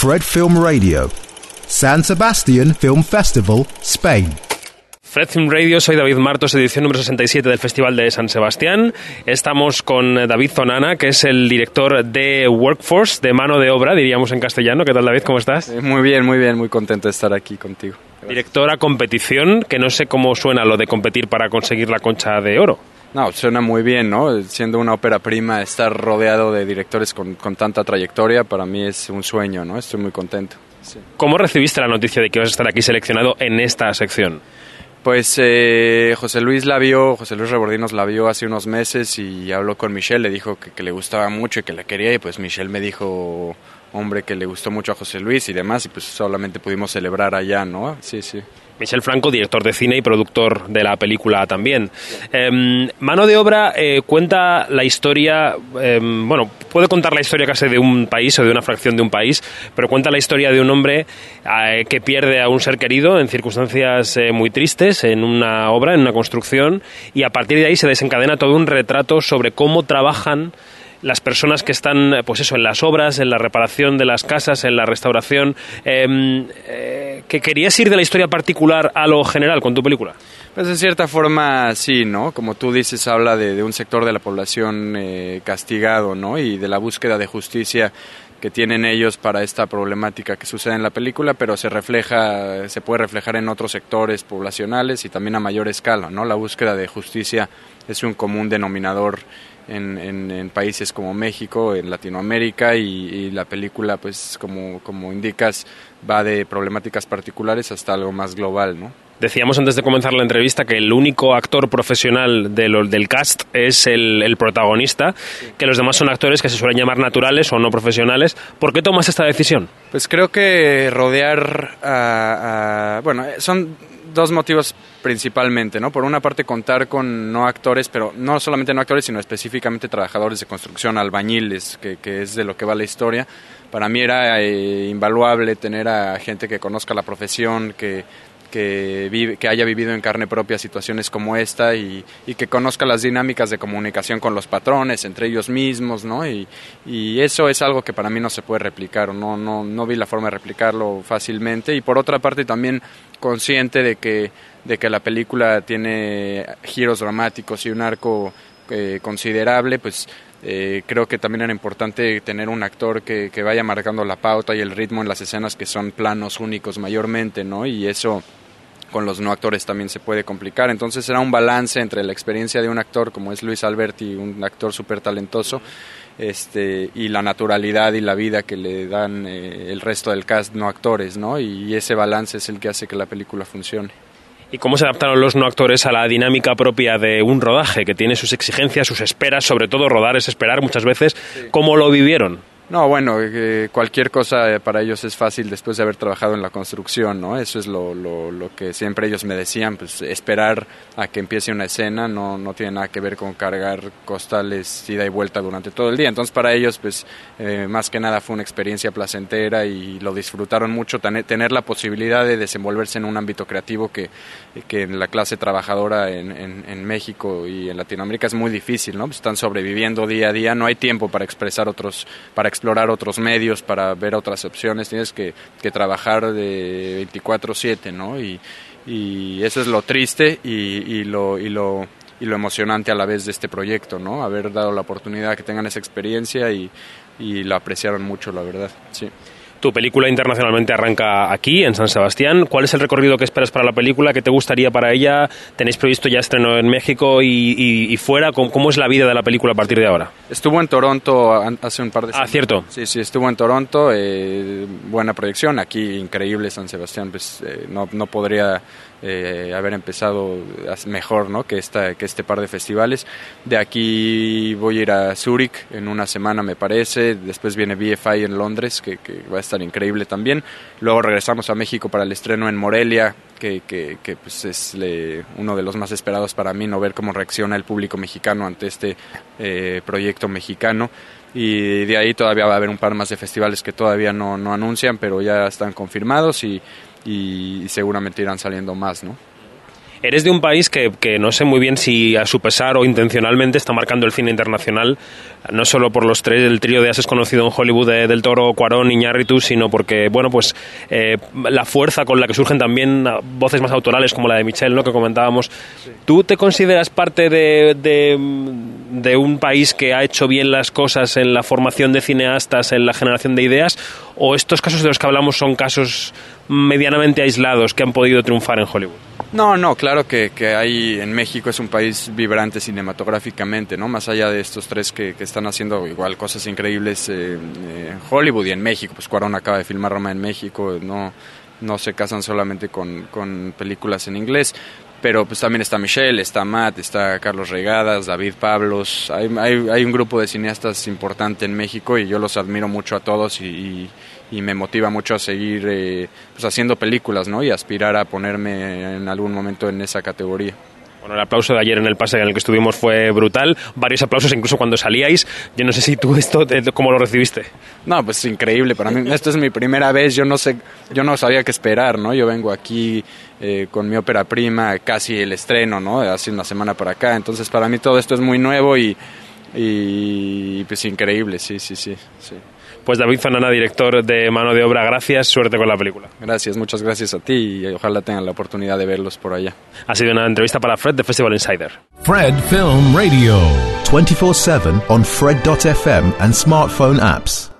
Fred Film Radio, San Sebastian Film Festival, Spain. Fred Film Radio, soy David Martos, edición número 67 del Festival de San Sebastián. Estamos con David Zonana, que es el director de Workforce, de mano de obra, diríamos en castellano. ¿Qué tal, David? ¿Cómo estás? Eh, muy bien, muy bien, muy contento de estar aquí contigo. Director a competición, que no sé cómo suena lo de competir para conseguir la concha de oro. No, suena muy bien, ¿no? Siendo una ópera prima, estar rodeado de directores con, con tanta trayectoria, para mí es un sueño, ¿no? Estoy muy contento. ¿Cómo recibiste la noticia de que vas a estar aquí seleccionado en esta sección? Pues eh, José Luis la vio, José Luis Rebordinos la vio hace unos meses y habló con Michelle, le dijo que, que, le gustaba mucho y que la quería y pues Michelle me dijo, hombre, que le gustó mucho a José Luis y demás y pues solamente pudimos celebrar allá, ¿no? Sí, sí. Michel Franco, director de cine y productor de la película también. Eh, Mano de obra eh, cuenta la historia, eh, bueno, puede contar la historia casi de un país o de una fracción de un país, pero cuenta la historia de un hombre eh, que pierde a un ser querido en circunstancias eh, muy tristes, en una obra, en una construcción, y a partir de ahí se desencadena todo un retrato sobre cómo trabajan las personas que están, pues eso, en las obras, en la reparación de las casas, en la restauración, eh, eh, que querías ir de la historia particular a lo general con tu película. Pues de cierta forma sí, ¿no? Como tú dices, habla de, de un sector de la población eh, castigado, ¿no? Y de la búsqueda de justicia que tienen ellos para esta problemática que sucede en la película, pero se refleja, se puede reflejar en otros sectores poblacionales y también a mayor escala, ¿no? La búsqueda de justicia es un común denominador en, en, en, países como México, en Latinoamérica y, y, la película, pues como, como indicas, va de problemáticas particulares hasta algo más global, ¿no? Decíamos antes de comenzar la entrevista que el único actor profesional de lo, del cast es el, el protagonista, sí. que los demás son actores que se suelen llamar naturales o no profesionales. ¿Por qué tomas esta decisión? Pues creo que rodear a, a bueno, son dos motivos principalmente, ¿no? Por una parte contar con no actores, pero no solamente no actores, sino específicamente trabajadores de construcción, albañiles, que, que es de lo que va la historia. Para mí era eh, invaluable tener a gente que conozca la profesión, que que, vive, que haya vivido en carne propia situaciones como esta y, que conozca las dinámicas de comunicación con los patrones, entre ellos mismos, ¿no? Y, y eso es algo que para mí no se puede replicar, no, no, no vi la forma de replicarlo fácilmente. Y por otra parte también consciente de que, de que la película tiene giros dramáticos y un arco eh, considerable, pues eh, creo que también era importante tener un actor que, que, vaya marcando la pauta y el ritmo en las escenas que son planos únicos mayormente, ¿no? Y eso con los no actores también se puede complicar. Entonces era un balance entre la experiencia de un actor como es Luis Alberti, un actor súper talentoso, este, y la naturalidad y la vida que le dan eh, el resto del cast no actores, ¿no? Y ese balance es el que hace que la película funcione. ¿Y cómo se adaptaron los no actores a la dinámica propia de un rodaje, que tiene sus exigencias, sus esperas, sobre todo rodar es esperar muchas veces? Sí. ¿Cómo lo vivieron? No, bueno, eh, cualquier cosa para ellos es fácil después de haber trabajado en la construcción, ¿no? Eso es lo, lo, que siempre ellos me decían, pues esperar a que empiece una escena no, no tiene nada que ver con cargar costales ida y vuelta durante todo el día. Entonces para ellos, pues eh, más que nada fue una experiencia placentera y lo disfrutaron mucho, tener la posibilidad de desenvolverse en un ámbito creativo que, que en la clase trabajadora en, en, en México y en Latinoamérica es muy difícil, ¿no? Pues están sobreviviendo día a día, no hay tiempo para expresar otros, para explorar otros medios, para ver otras opciones, tienes que, que trabajar de 24/7, ¿no? Y, eso es lo triste y, y, lo, y, lo, y lo emocionante a la vez de este proyecto, ¿no? Haber dado la oportunidad que tengan esa experiencia y, y lo apreciaron mucho, la verdad, sí. Tu película internacionalmente arranca aquí, en San Sebastián. ¿Cuál es el recorrido que esperas para la película? ¿Qué te gustaría para ella? ¿Tenéis previsto ya estreno en México y, y, y fuera? ¿Cómo, ¿Cómo, es la vida de la película a partir de ahora? Estuvo en Toronto hace un par de semanas. Ah, cierto. Sí, sí, estuvo en Toronto. Eh, buena proyección. Aquí, increíble San Sebastián. Pues eh, no, no podría eh, haber empezado mejor ¿no? que, esta, que este par de festivales. De aquí voy a ir a Zurich en una semana, me parece. Después viene BFI en Londres, que, que va a estar increíble también. Luego regresamos a México para el estreno en Morelia, que, que, pues es le, uno de los más esperados para mí, no ver cómo reacciona el público mexicano ante este eh, proyecto mexicano. Y de ahí todavía va a haber un par más de festivales que todavía no, no anuncian, pero ya están confirmados y, y seguramente irán saliendo más, ¿no? Eres de un país que, que, no sé muy bien si a su pesar o intencionalmente está marcando el cine internacional, no solo por los tres, el trío de ases conocido en Hollywood de, del Toro, Cuarón, Iñárritu, sino porque, bueno, pues eh, la fuerza con la que surgen también voces más autorales como la de Michelle, ¿no? Que comentábamos. ¿Tú te consideras parte de, de, de un país que ha hecho bien las cosas en la formación de cineastas, en la generación de ideas? ¿O estos casos de los que hablamos son casos medianamente aislados que han podido triunfar en Hollywood? No, no, claro que, que hay en México es un país vibrante cinematográficamente, ¿no? Más allá de estos tres que, que están haciendo igual cosas increíbles eh, en Hollywood y en México, pues Cuarón acaba de filmar Roma en México, no, no se casan solamente con, con películas en inglés, pero pues también está Michelle, está Matt, está Carlos Regadas, David Pablos, hay, hay, hay un grupo de cineastas importante en México y yo los admiro mucho a todos y, y me motiva mucho a seguir eh, pues haciendo películas ¿no? y aspirar a ponerme en algún momento en esa categoría. Bueno, el aplauso de ayer en el pase en el que estuvimos fue brutal. Varios aplausos incluso cuando salíais. Yo no sé si tú esto, ¿cómo lo recibiste? No, pues increíble. Para mí, esto es mi primera vez. Yo no sé, yo no sabía qué esperar, ¿no? Yo vengo aquí eh, con mi ópera prima, casi el estreno, ¿no? Hace una semana para acá. Entonces, para mí todo esto es muy nuevo y, y pues increíble, sí, sí, sí. sí. Pues David Fanana, director de Mano de Obra, gracias, suerte con la película. Gracias, muchas gracias a ti y ojalá tengan la oportunidad de verlos por allá. Ha sido una entrevista para Fred de Festival Insider. Fred Film Radio. 24-7 on Fred.fm and smartphone apps.